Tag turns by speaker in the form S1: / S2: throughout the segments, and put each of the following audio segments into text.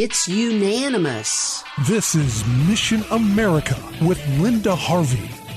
S1: It's unanimous.
S2: This is Mission America with Linda Harvey.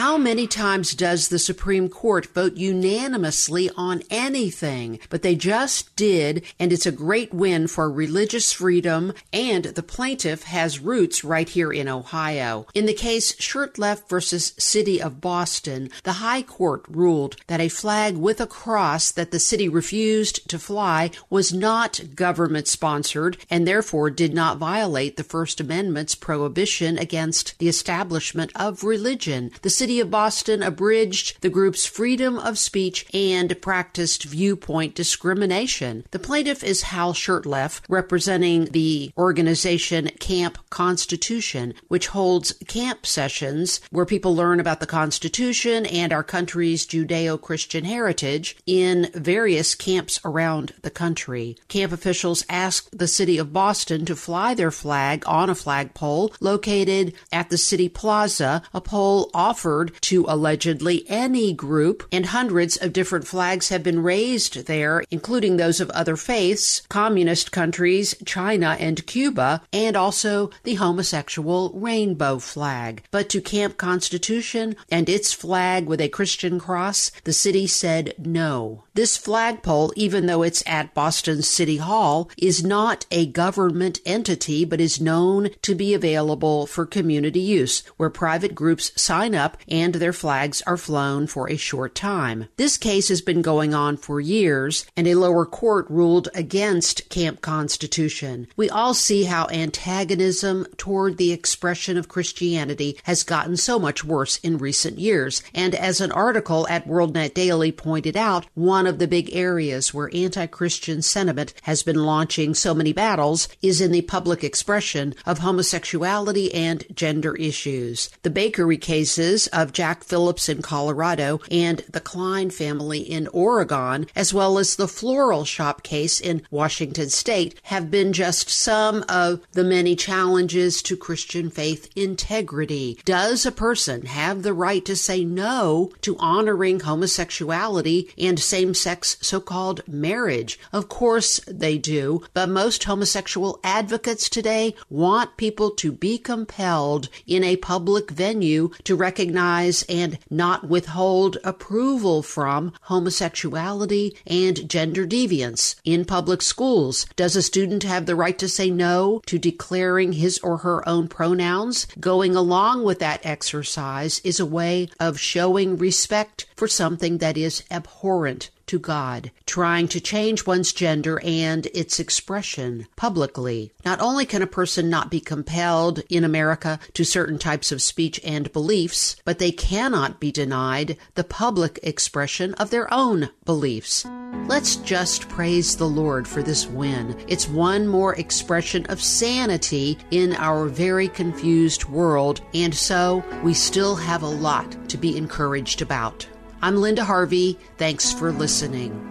S1: How many times does the Supreme Court vote unanimously on anything? But they just did, and it's a great win for religious freedom, and the plaintiff has roots right here in Ohio. In the case Shurtleff versus City of Boston, the High Court ruled that a flag with a cross that the city refused to fly was not government sponsored and therefore did not violate the First Amendment's prohibition against the establishment of religion. The city City of Boston abridged the group's freedom of speech and practiced viewpoint discrimination. The plaintiff is Hal Shurtleff, representing the organization Camp Constitution, which holds camp sessions where people learn about the Constitution and our country's Judeo Christian heritage in various camps around the country. Camp officials asked the City of Boston to fly their flag on a flagpole located at the City Plaza, a pole offered to allegedly any group, and hundreds of different flags have been raised there, including those of other faiths, communist countries, China and Cuba, and also the homosexual rainbow flag. But to Camp Constitution and its flag with a Christian cross, the city said no. This flagpole, even though it's at Boston City Hall, is not a government entity, but is known to be available for community use, where private groups sign up and their flags are flown for a short time. This case has been going on for years, and a lower court ruled against Camp Constitution. We all see how antagonism toward the expression of Christianity has gotten so much worse in recent years, and as an article at WorldNet Daily pointed out, one of the big areas where anti Christian sentiment has been launching so many battles is in the public expression of homosexuality and gender issues. The bakery cases of Jack Phillips in Colorado and the Klein family in Oregon, as well as the floral shop case in Washington state, have been just some of the many challenges to Christian faith integrity. Does a person have the right to say no to honoring homosexuality and same sex so called marriage? Of course they do, but most homosexual advocates today want people to be compelled in a public venue to recognize and not withhold approval from homosexuality and gender deviance. In public schools, does a student have the right to say no to declaring his or her own pronouns? Going along with that exercise is a way of showing respect for something that is abhorrent to God, trying to change one's gender and its expression publicly. Not only can a person not be compelled in America to certain types of speech and beliefs, but they cannot be denied the public expression of their own beliefs. Let's just praise the Lord for this win. It's one more expression of sanity in our very confused world, and so we still have a lot to be encouraged about. I'm Linda Harvey. Thanks for listening.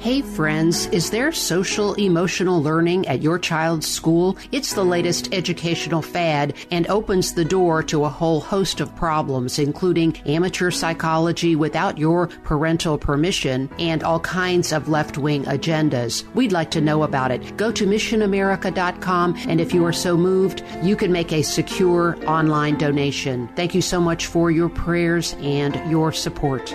S1: Hey friends, is there social emotional learning at your child's school? It's the latest educational fad and opens the door to a whole host of problems, including amateur psychology without your parental permission and all kinds of left wing agendas. We'd like to know about it. Go to missionamerica.com and if you are so moved, you can make a secure online donation. Thank you so much for your prayers and your support.